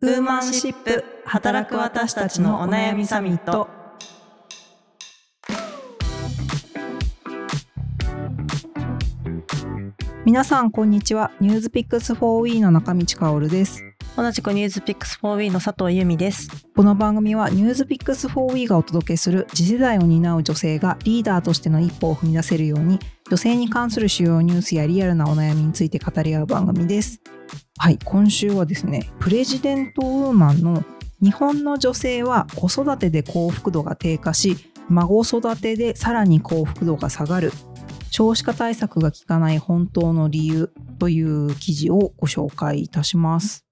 ウーマンシップ働く私たちのお悩みサミット。皆さんこんにちは。ニュースピックス 4W の中道香です。同じくニュースピックス 4W の佐藤由美です。この番組はニュースピックス 4W がお届けする次世代を担う女性がリーダーとしての一歩を踏み出せるように女性に関する主要ニュースやリアルなお悩みについて語り合う番組ですはい今週はですねプレジデントウーマンの日本の女性は子育てで幸福度が低下し孫育てでさらに幸福度が下がる。少子化対策が効かない本当の理由という記事をご紹介いたします。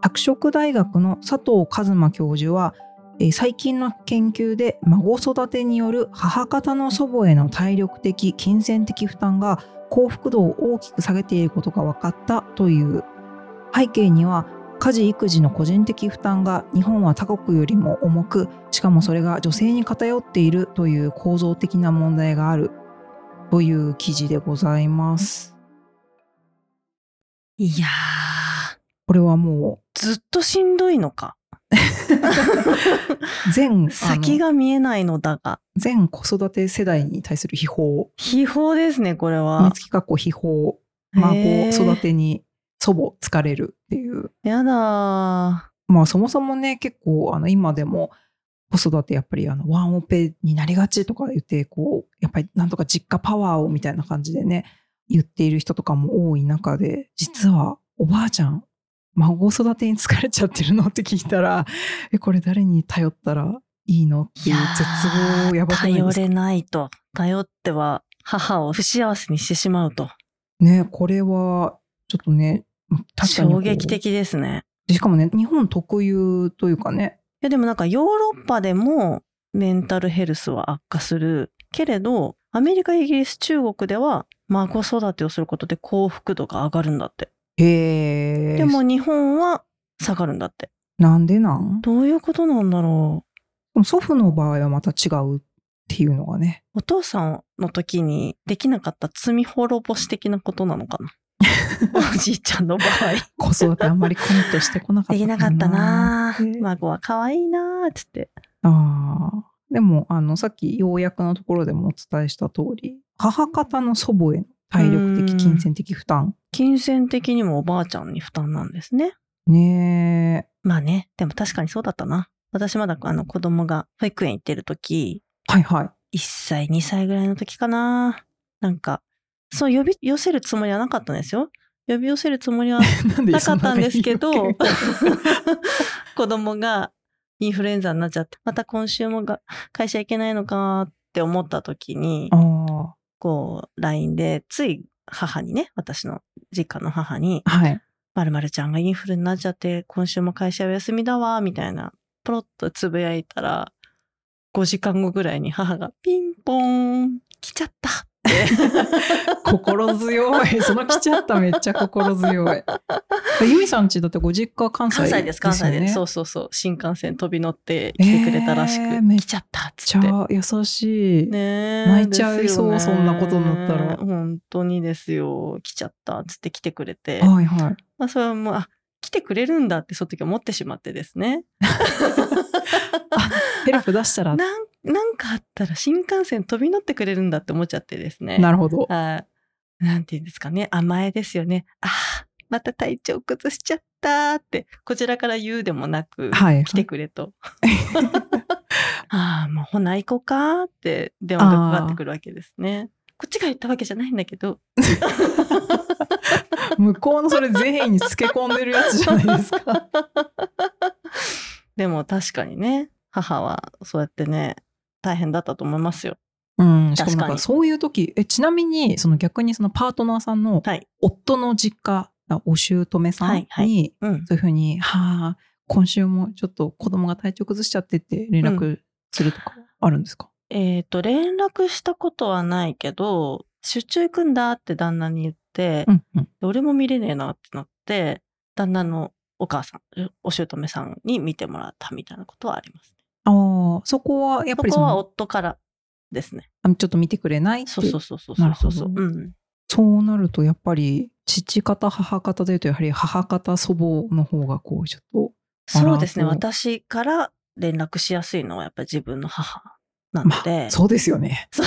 拓殖大学の佐藤一馬教授は最近の研究で孫育てによる母方の祖母への体力的金銭的負担が幸福度を大きく下げていることが分かったという背景には家事育児の個人的負担が日本は他国よりも重くしかもそれが女性に偏っているという構造的な問題があるという記事でございます。いやこれはもうずっとしんどいのか 全先が見えないのだが。全子育て世代に対する秘宝。秘宝ですねこれは。三月かっこ秘宝。孫育てに祖母疲れるっていう。やだまあそもそもね結構あの今でも子育てやっぱりあのワンオペになりがちとか言ってこうやっぱりなんとか実家パワーをみたいな感じでね言っている人とかも多い中で実はおばあちゃん孫育てに疲れちゃってるのって聞いたら えこれ誰に頼ったらいいのっていう絶望やばくないですか？頼れないと。頼っては母を不幸せにしてしまうと。ねこれはちょっとね確かに衝撃的ですね。しかもね日本特有というかね。いやでもなんかヨーロッパでもメンタルヘルスは悪化するけれどアメリカイギリス中国では孫育てをすることで幸福度が上がるんだってへでも日本は下がるんだって。なんでなん？どういうことなんだろう。祖父の場合はまた違うっていうのがね。お父さんの時にできなかった罪滅ぼし的なことなのかな？おじいちゃんの場合。子育てあんまりコミットしてこなかったできなかったな孫は可愛いなっつって。ああでもあのさっき要約のところでもお伝えした通り母方の祖母への体力的金銭的負担？金銭的にもおばあちゃんに負担なんですね。ねえ。まあねでも確かにそうだったな。私まだあの子供が保育園行ってる時はいはい。1歳2歳ぐらいの時かな。なんかそう呼び寄せるつもりはなかったんですよ。呼び寄せるつもりは なかったんですけど 子供がインフルエンザになっちゃってまた今週もが会社行けないのかって思った時にこう LINE でつい母にね私の実家の母に「はい、まるまるちゃんがインフルになっちゃって今週も会社お休みだわ」みたいなポロッとつぶやいたら5時間後ぐらいに母がピンポーン来ちゃった 心強い。その来ちゃっためっちゃ心強い。ゆみさんちだってご実家関西、ね、関西です、関西です。そうそうそう。新幹線飛び乗って来てくれたらしく、えー、来ちゃったっつって。めっちゃ優しい。ね泣いちゃいそう、ね、そんなことになったら。本当にですよ。来ちゃったっつって来てくれて。はいはい。まあそれはもう、あ、来てくれるんだってその時思ってしまってですね。あ、ヘルプ出したら。なんなんかあったら新幹線飛び乗ってくれるんだって思っちゃってですね。なるほど。あなんて言うんですかね。甘えですよね。ああ、また体調崩しちゃったって、こちらから言うでもなく、はいはい、来てくれと。ああ、もうほな行こうかって電話がかかってくるわけですね。こっちが言ったわけじゃないんだけど。向こうのそれ善意につけ込んでるやつじゃないですか。でも確かにね、母はそうやってね、大変だったと思いますよ。うん、しかもなんかそういう時えちなみにその逆にそのパートナーさんの夫の実家、はい、お姑さんに、はいはい。うん、そういうふうに「はあ今週もちょっと子供が体調崩しちゃって」って連絡するとかあるんですか、うん、えっ、ー、と連絡したことはないけど出張行くんだって旦那に言って、うんうん、俺も見れねえなってなって旦那のお母さんお姑さんに見てもらったみたいなことはあります。ああ、そこはやっぱりそこは夫からですね。ちょっと見てくれないそうそうそうそうそうそう。うん、そうなるとやっぱり父方母方でいうとやはり母方祖母の方がこうちょっとそうですね。私から連絡しやすいのはやっぱり自分の母なので。そうですよねそう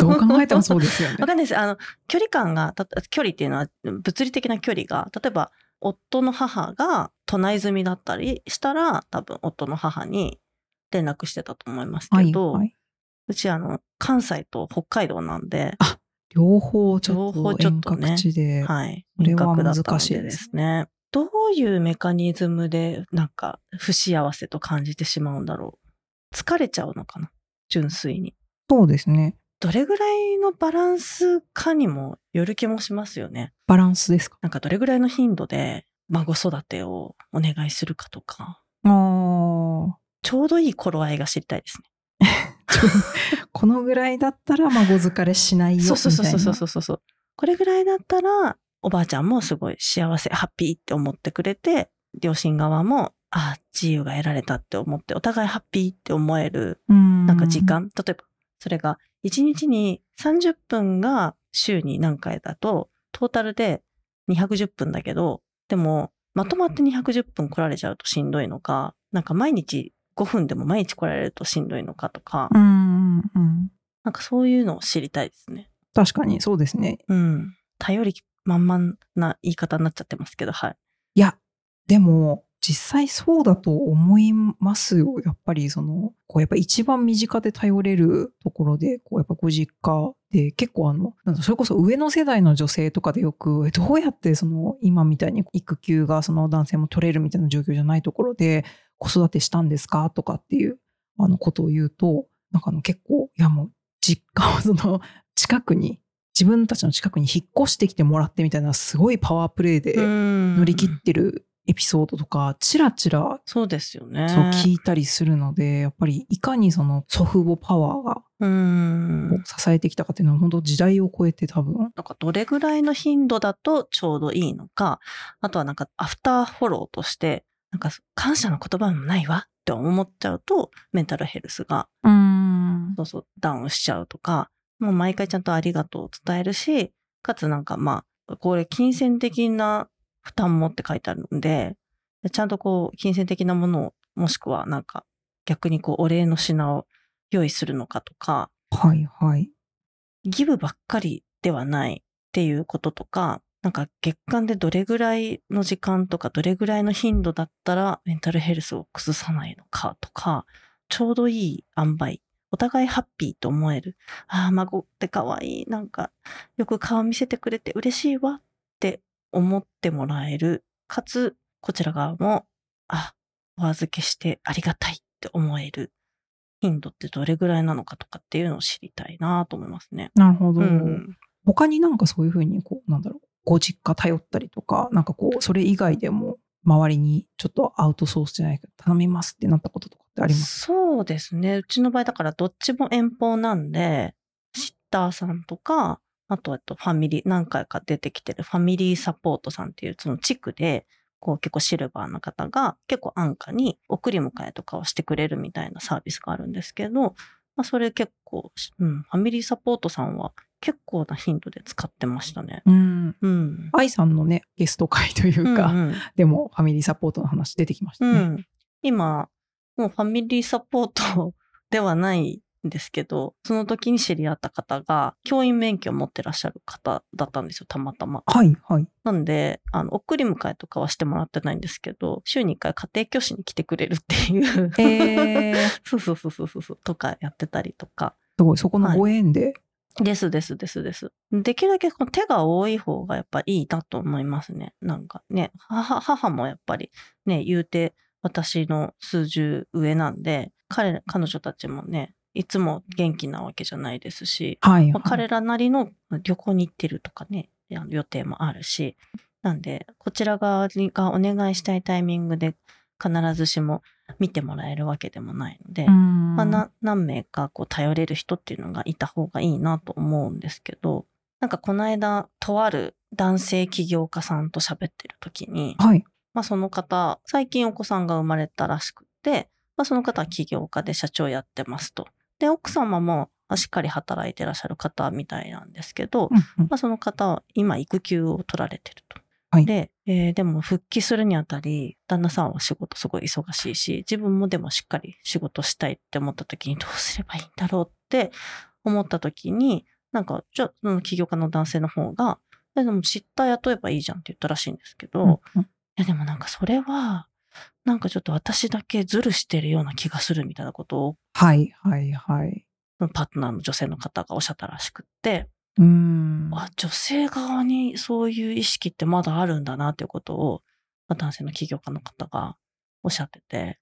どう考えてもそうですよねわかんないです。あの、距離感が、た距離っていうのは物理的な距離が、例えば夫の母が都内済みだったりしたら、多分夫の母に連絡してたと思いますけど、はいはい、うちあの、関西と北海道なんで、両方ちょっ両方と遠隔地で、はい。遠隔だったの難しいですね。どういうメカニズムで、なんか、不幸せと感じてしまうんだろう？疲れちゃうのかな？純粋に。そうですねどれぐらいのバランスかにもよる気もしますよね。バランスですか？なんかどれぐらいの頻度で孫育てをお願いするかとか、あーちょうどいい頃合いが知りたいですね。このぐらいだったら孫疲れしないよみたいなそうそうそうそうそうそう。これぐらいだったら、おばあちゃんもすごい幸せ、ハッピーって思ってくれて、両親側も、あ自由が得られたって思って、お互いハッピーって思える、うんなんか時間。例えば、それが1日に30分が週に何回だと、トータルで210分だけど、でも、まとまって210分来られちゃうとしんどいのか、なんか毎日5分でも毎日来られるとしんどいのかとか、うんうんうんなんかそういうのを知りたいですね。確かにそうですねうん。頼り満々な言い方になっちゃってますけど、はい。いやでも実際そうだと思いますよやっぱりそのこうやっぱ一番身近で頼れるところでこうやっぱご実家で結構あのなんだそれこそ上の世代の女性とかでよくえどうやってその今みたいに育休がその男性も取れるみたいな状況じゃないところで子育てしたんですか？とかっていうあのことを言うとなんかあの結構いやもう実家をその 近くに自分たちの近くに引っ越してきてもらってみたいなすごいパワープレイで乗乗り切ってるエピソードとかちらちらそうですよね。そう聞いたりするのでやっぱりいかにその祖父母パワーが支えてきたかっていうのは本当時代を超えて多分。なんかどれぐらいの頻度だとちょうどいいのか、あとはなんかアフターフォローとして、なんか感謝の言葉もないわって思っちゃうと、メンタルヘルスがうん。そうそうダウンしちゃうとか、もう毎回ちゃんとありがとうを伝えるし、かつなんかまあ、これ金銭的な負担もって書いてあるんで、ちゃんとこう金銭的なものを、もしくはなんか逆にこうお礼の品を用意するのかとか、はいはい。ギブばっかりではないっていうこととか、なんか月間でどれぐらいの時間とかどれぐらいの頻度だったらメンタルヘルスを崩さないのかとか、ちょうどいい塩梅。お互いハッピーと思える。ああ、孫って可愛い。なんか、よく顔見せてくれて嬉しいわって思ってもらえる。かつ、こちら側も、あ、お預けしてありがたいって思える。頻度ってどれぐらいなのかとかっていうのを知りたいなと思いますね。なるほど、うん。他になんかそういうふうにこうなんだろうご実家頼ったりとかなんかこうそれ以外でも周りにちょっとアウトソースじゃないけど頼みますってなったこととかってあります？そうですね。うちの場合だからどっちも遠方なんで、シッターさんとか、あとあとファミリー、何回か出てきてるファミリーサポートさんっていうその地区で、こう結構シルバーな方が結構安価に送り迎えとかをしてくれるみたいなサービスがあるんですけど、まあそれ結構、うん、ファミリーサポートさんは結構な頻度で使ってましたね。うんうん。愛さんのねゲスト会というか、うんうんでもファミリーサポートの話出てきましたね、うん。今、もうファミリーサポートではないんですけど、その時に知り合った方が、教員免許を持ってらっしゃる方だったんですよ、たまたま。はいはいなんで、あの、送り迎えとかはしてもらってないんですけど、週に1回家庭教師に来てくれるっていう。えー、そうそうそうそうそう、とかやってたりとか。すごいそこのご縁で、ですですですです。できるだけこの手が多い方がやっぱいいなと思いますね。なんかね、母母もやっぱりね、言うて私の数十上なんで、彼、彼女たちもね、いつも元気なわけじゃないですし、はい、まあはい彼らなりの旅行に行ってるとかね、予定もあるし、なんで、こちら側がお願いしたいタイミングで必ずしも見てもらえるわけでもないので、うんまあ、な何名かこう頼れる人っていうのがいた方がいいなと思うんですけど、なんかこの間、とある男性起業家さんと喋ってる時に、はいまあその方、最近お子さんが生まれたらしくて、まあその方は起業家で社長やってますと。で、奥様もしっかり働いてらっしゃる方みたいなんですけど、うんうんまあ、その方は今育休を取られてると。はいで、えーでも復帰するにあたり、旦那さんは仕事すごい忙しいし、自分もでもしっかり仕事したいって思った時にどうすればいいんだろうって思った時に、なんか、じゃあ、その起業家の男性の方が、えでも知った雇えばいいじゃんって言ったらしいんですけど、うんいうんやでもなんかそれは、なんかちょっと私だけズルしてるような気がするみたいなことを、はいはいはい。パートナーの女性の方がおっしゃったらしくって、うーん。あ、女性側にそういう意識ってまだあるんだなっていうことを、まあ男性の起業家の方がおっしゃってて、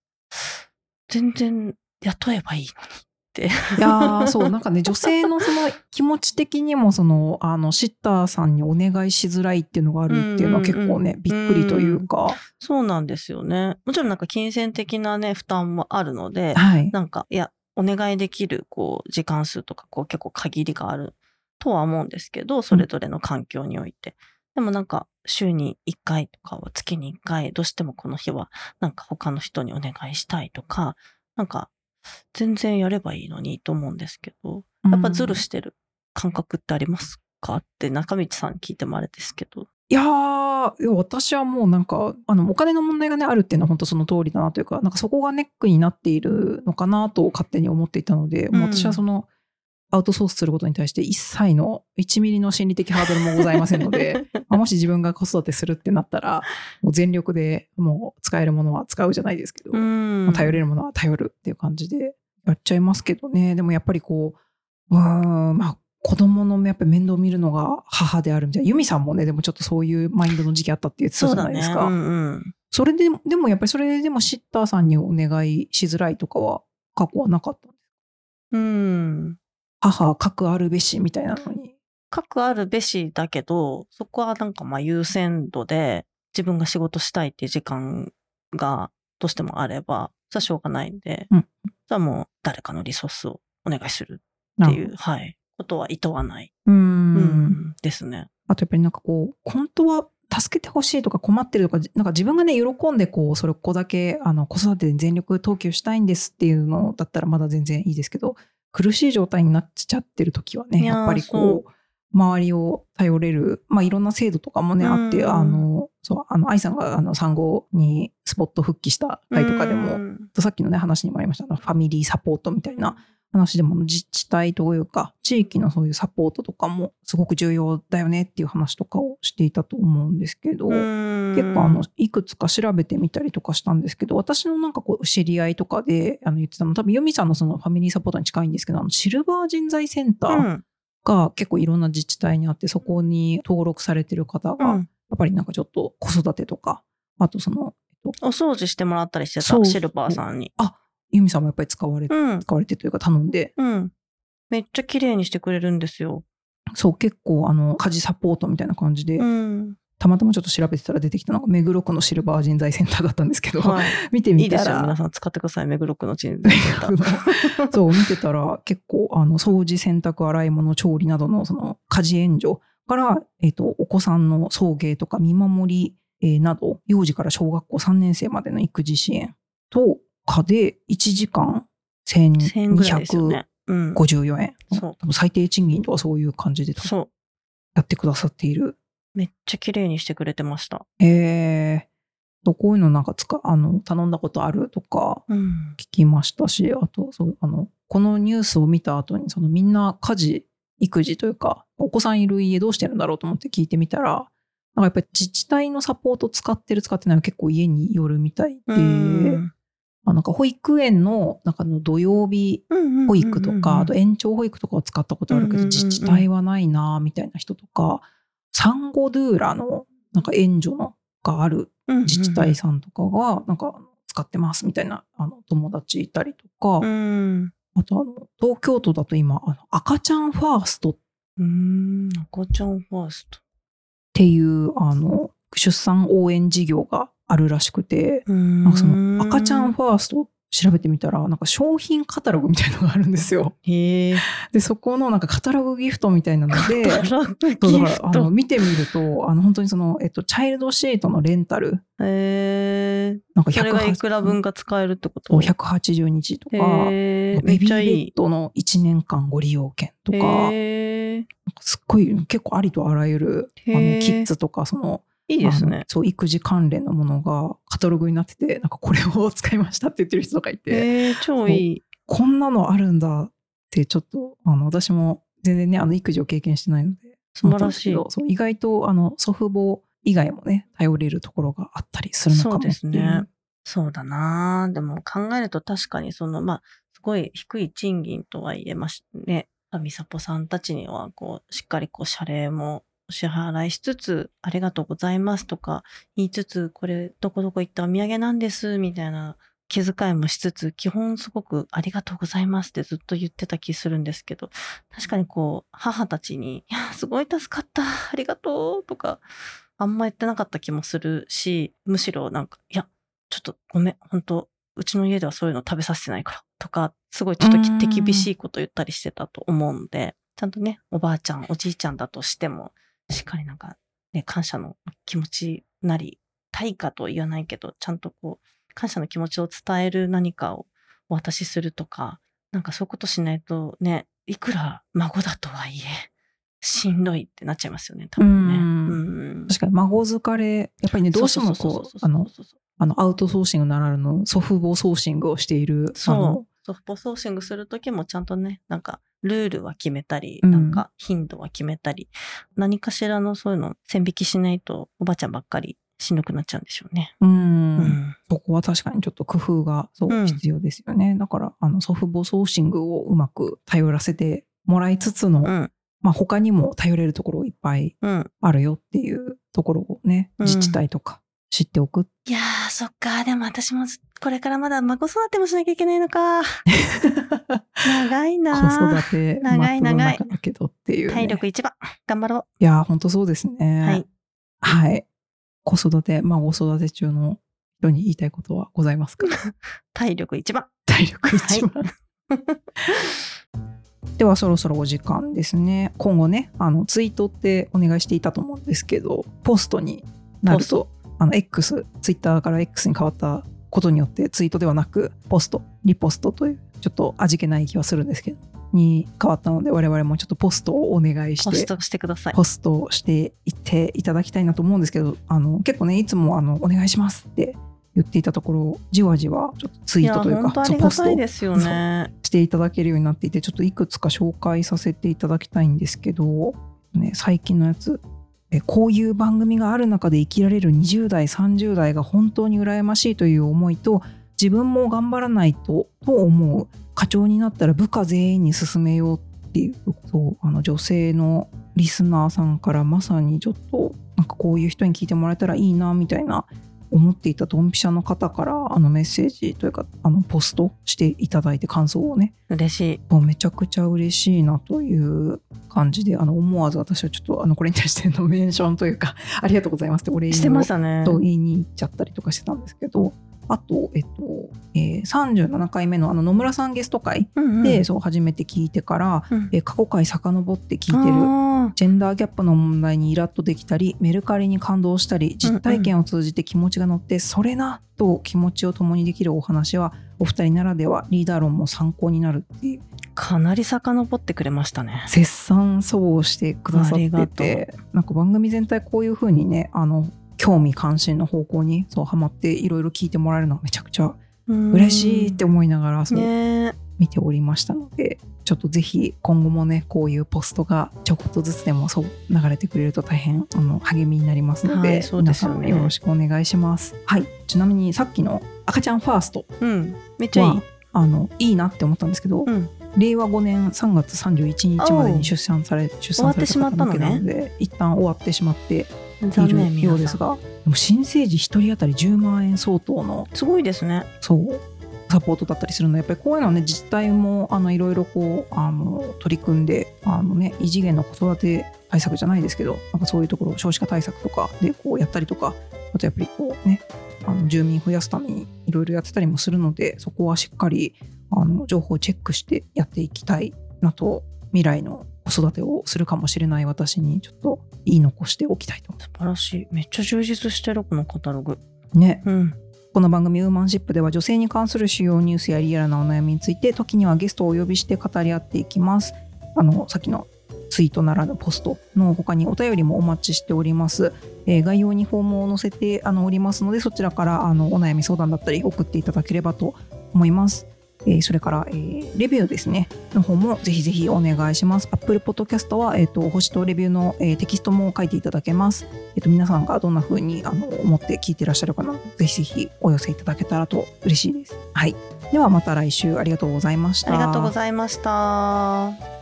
全然雇えばいいのにって。いやーそうなんかね女性のその気持ち的にもそのあのシッターさんにお願いしづらいっていうのがあるっていうのは結構ね、うんうんうんびっくりというか、そうなんですよね。もちろんなんか金銭的なね、負担もあるので、はいなんか、いや、お願いできる、こう、時間数とか、こう、結構限りがあるとは思うんですけど、それぞれの環境において。でもなんか、週に1回とかは月に1回、どうしてもこの日は、なんか他の人にお願いしたいとか、なんか、全然やればいいのにと思うんですけど、やっぱズルしてる感覚ってありますか？って中道さんに聞いてもあれですけど。いや私はもうなんかあのお金の問題がねあるっていうのは本当その通りだなというかなんかそこがネックになっているのかなと勝手に思っていたので、もう私はそのアウトソースすることに対して一切の1ミリの心理的ハードルもございませんので まあもし自分が子育てするってなったらもう全力でもう使えるものは使うじゃないですけど、うんまあ頼れるものは頼るっていう感じでやっちゃいますけどねでもやっぱりこううーんまあ子供のやっぱり面倒見るのが母であるみたいなユミさんもねでもちょっとそういうマインドの時期あったって言ってた。じゃないですか。うんうん。それででもやっぱりそれでもシッターさんにお願いしづらいとかは過去はなかったんですうん。母核あるべしみたいなのに。核あるべしだけど、そこはなんかまあ優先度で自分が仕事したいっていう時間がどうしてもあれば、それはしょうがないんで、うんそれはもう誰かのリソースをお願いするっていう、はい、ことは厭わない、うーんうんですね。あとやっぱりなんかこう本当は助けてほしいとか困ってるとかなんか自分がね喜んでこうそれこだけあの子育てで全力投球したいんですっていうのだったらまだ全然いいですけど苦しい状態になっちゃってる時はねいやっぱりこう周りを頼れる、まあ、いろんな制度とかもね、あって、うんあの、そう、あの、愛さんが、あの、産後にスポット復帰した回とかでも、うん。さっきのね、話にもありました、あのファミリーサポートみたいな話でも、自治体というか、地域のそういうサポートとかもすごく重要だよねっていう話とかをしていたと思うんですけど、うん。結構あの、いくつか調べてみたりとかしたんですけど、私のなんかこう、知り合いとかで、あの、言ってたの、多分、ユミさんのそのファミリーサポートに近いんですけど、あの、シルバー人材センターうん。が結構いろんな自治体にあって、そこに登録されてる方が、やうん。っぱりなんかちょっと子育てとか、あとその、えっと、お掃除してもらったりしてた、シルバーさんに。ユミさんもやっぱり使われて、うん。使われてというか頼んで、うん。めっちゃ綺麗にしてくれるんですよ。そう、結構あの、家事サポートみたいな感じで、うん。たまたまちょっと調べてたら出てきたのが目黒区のシルバー人材センターだったんですけど、はい。見ていみたら、いですよ。皆さん使ってください。目黒区の人材センター。そう、見てたら結構、あの、掃除、洗濯、洗い物、調理などのその家事援助から、えっ、と、お子さんの送迎とか見守り、えーなど、幼児から小学校3年生までの育児支援とかで1時間？1000円ね。うん。1254最低賃金とかそういう感じで。やってくださっている。めっちゃ綺麗にしてくれてました。えー、こういうのなんかつか、あの、頼んだことある？とかうん。聞きましたし、あと、そう、あの、このニュースを見た後に、そのみんな家事、育児というか、お子さんいる家どうしてるんだろうと思って聞いてみたら、なんかやっぱり自治体のサポート使ってる使ってないは結構家によるみたいで、うんあなんか保育園の中の土曜日保育とか、あと延長保育とかは使ったことあるけど、自治体はないなみたいな人とか、産後ドゥーラのなんか援助のがある自治体さんとかが、なんか使ってますみたいなあの友達いたりとか、うん。あとあの、東京都だと今、あの赤ちゃんファーストっうん。赤ちゃんファースト。ていう、あの、出産応援事業があるらしくて、ななんかその赤ちゃんファースト調べてみたら、なんか商品カタログみたいなのがあるんですよ。へえ。で、そこのなんかカタログギフトみたいなので、カタログギフだからあのト。見てみると、あの本当にその、えっと、チャイルドシートのレンタルえー、なんかそれがいくら分かが使えるってこと？180日とか、ベビーベ。ッドの1年間ご利用券とか、えー、すっごい結構ありとあらゆるあのキッズとかそのいいですね。そう育児関連のものがカタログになっててなんかこれを使いましたって言ってる人とかいて、えー、超いい。こんなのあるんだってちょっとあの私も全然ねあの育児を経験してないので。素晴らしい。そう意外とあの祖父母以外もね頼れるところがあったりするのかもそうですね。そうだな。でも考えると確かにその、まあ、すごい低い賃金とはいえましね、みさぽさんたちには、こう、しっかりこう、謝礼もお支払いしつつ、ありがとうございますとか言いつつ、これ、どこどこ行ったお土産なんです、みたいな気遣いもしつつ、基本すごくありがとうございますってずっと言ってた気するんですけど、確かにこう、母たちに、いや、すごい助かった、ありがとうとか、あんま言ってなかった気もするし、むしろなんか、いや、ちょっとごめん、本当うちの家ではそういうの食べさせてないから、とか、すごいちょっとうん。手厳しいこと言ったりしてたと思うんで、ちゃんとね、おばあちゃん、おじいちゃんだとしても、しっかりなんか、ね、感謝の気持ちなり、対価とは言わないけど、ちゃんとこう、感謝の気持ちを伝える何かをお渡しするとか、なんかそういうことしないとね、いくら孫だとはいえ、しんどいってなっちゃいますよね、多分ね。うんうん確かに孫疲れやっぱりねどうしてもそうこそうあのあのアウトソーシングならぬの祖父母ソーシングをしているあそのう。ソフトソーシングするときもちゃんとね、なんか、ルールは決めたり、うんなんか、頻度は決めたり、何かしらのそういうの線引きしないと、おばあちゃんばっかりしんどくなっちゃうんでしょうね。うんうん。そこは確かにちょっと工夫がそううん必要ですよね。だからあの祖父母ソーシングをうまく頼らせてもらいつつの、うん。まあ他にも頼れるところいっぱいうん。あるよっていうところをね、うん自治体とか知っておく？いやー、そっか。でも私もずこれからまだ孫育てもしなきゃいけないのか。長い子な育て長い長い中だけどっていう、ね。体力一番。頑張ろいやー、本当そうですう。ね。はい。はい。子育て、孫育て中の人に言いたいことはございますか？体力一番。体力一番。ではそろそろお時間ですね。今後ね、あのツイートってお願いしていたと思うんですけど、ポストになるポストと、あの X、ツイッターから X に変わったことによってツイートではなく、ポスト、リポストという、ちょっと味気ない気はするんですけど、に変わったので、我々もちょっとポストをお願いして、ポストしてください。ポストしていっていただきたいなと思うんですけどあの結構ねいつもあのお願いしますって言っていたところじわじわちょっとツイートというかそうポストですよね。していただけるようになっていてちょっといくつか紹介させていただきたいんですけど、ね、最近のやつえこういう番組がある中で生きられる20代30代が本当に羨ましいという思いと自分も頑張らないとと思う課長になったら部下全員に進めようっていうそうあの女性のリスナーさんからまさにちょっとなんかこういう人に聞いてもらえたらいいなみたいな思っていたドンピシャの方からあのメッセージというかあのポストしていただいて感想をね嬉しい。もうめちゃくちゃ嬉しいなという感じであの思わず私はちょっとあのこれに対してのメンションというかありがとうございますってお礼をしてましたね。と言いに行っちゃったりとかしてたんですけどあと、えっとえー37回目のあの野村さんゲスト会うんうん。で、そう初めて聞いてから、うん。えー過去回遡って聞いてるあジェンダーギャップの問題にイラッとできたりメルカリに感動したり実体験を通じて気持ちが乗って、それなと気持ちを共にできるお話はお二人ならではリーダー論も参考になるっていう。ーかなり遡ってくれましたね。絶賛そうしてくださっててなんか番組全体こういう風にねあの興味関心の方向にそうハマっていろいろ聞いてもらえるのはめちゃくちゃ嬉しいって思いながらそうね見ておりましたのでちょっとぜひ今後もねこういうポストがちょこっとずつでもそう流れてくれると大変あの励みになりますので,、はいでね皆さんよろしくお願いします。はいちなみにさっきの赤ちゃんファーストうん。めっちゃいいは。あのいいなって思ったんですけど、うん。令和5年3月31日までに出産され出産された方向けなので、一旦終わってしまっているよう。ですがでも新生児1人当たり10万円相当のすごいですね。そうサポートだったりするのでやっぱりこういうのはね自治体もあのいろいろこうあの取り組んであの、ね、異次元の子育て対策じゃないですけどなんかそういうところ少子化対策とかでこうやったりとかあとやっぱりこうねあの住民増やすためにいろいろやってたりもするのでそこはしっかりあの情報をチェックしてやっていきたいなと未来の子育てをするかもしれない私にちょっと言い残しておきたいと素晴らしい。めっちゃ充実してる、このカタログ。ね、うん。この番組ウーマンシップでは女性に関する主要ニュースやリアルなお悩みについて時にはゲストをお呼びして語り合っていきます。あのさっきのツイートならぬポストの他にお便りもお待ちしております。えー概要にフォームを載せてあのおりますのでそちらからあのお悩み相談だったり送っていただければと思います。えーそれから、えーレビューですねの方もぜひぜひお願いします。Apple Podcast は、えー、と星とレビューの、えーテキストも書いていただけます。えっと、皆さんがどんな風にあの思って聞いてらっしゃるかなぜひぜひお寄せいただけたらと嬉しいです。はい。ではまた来週ありがとうございました。ありがとうございました。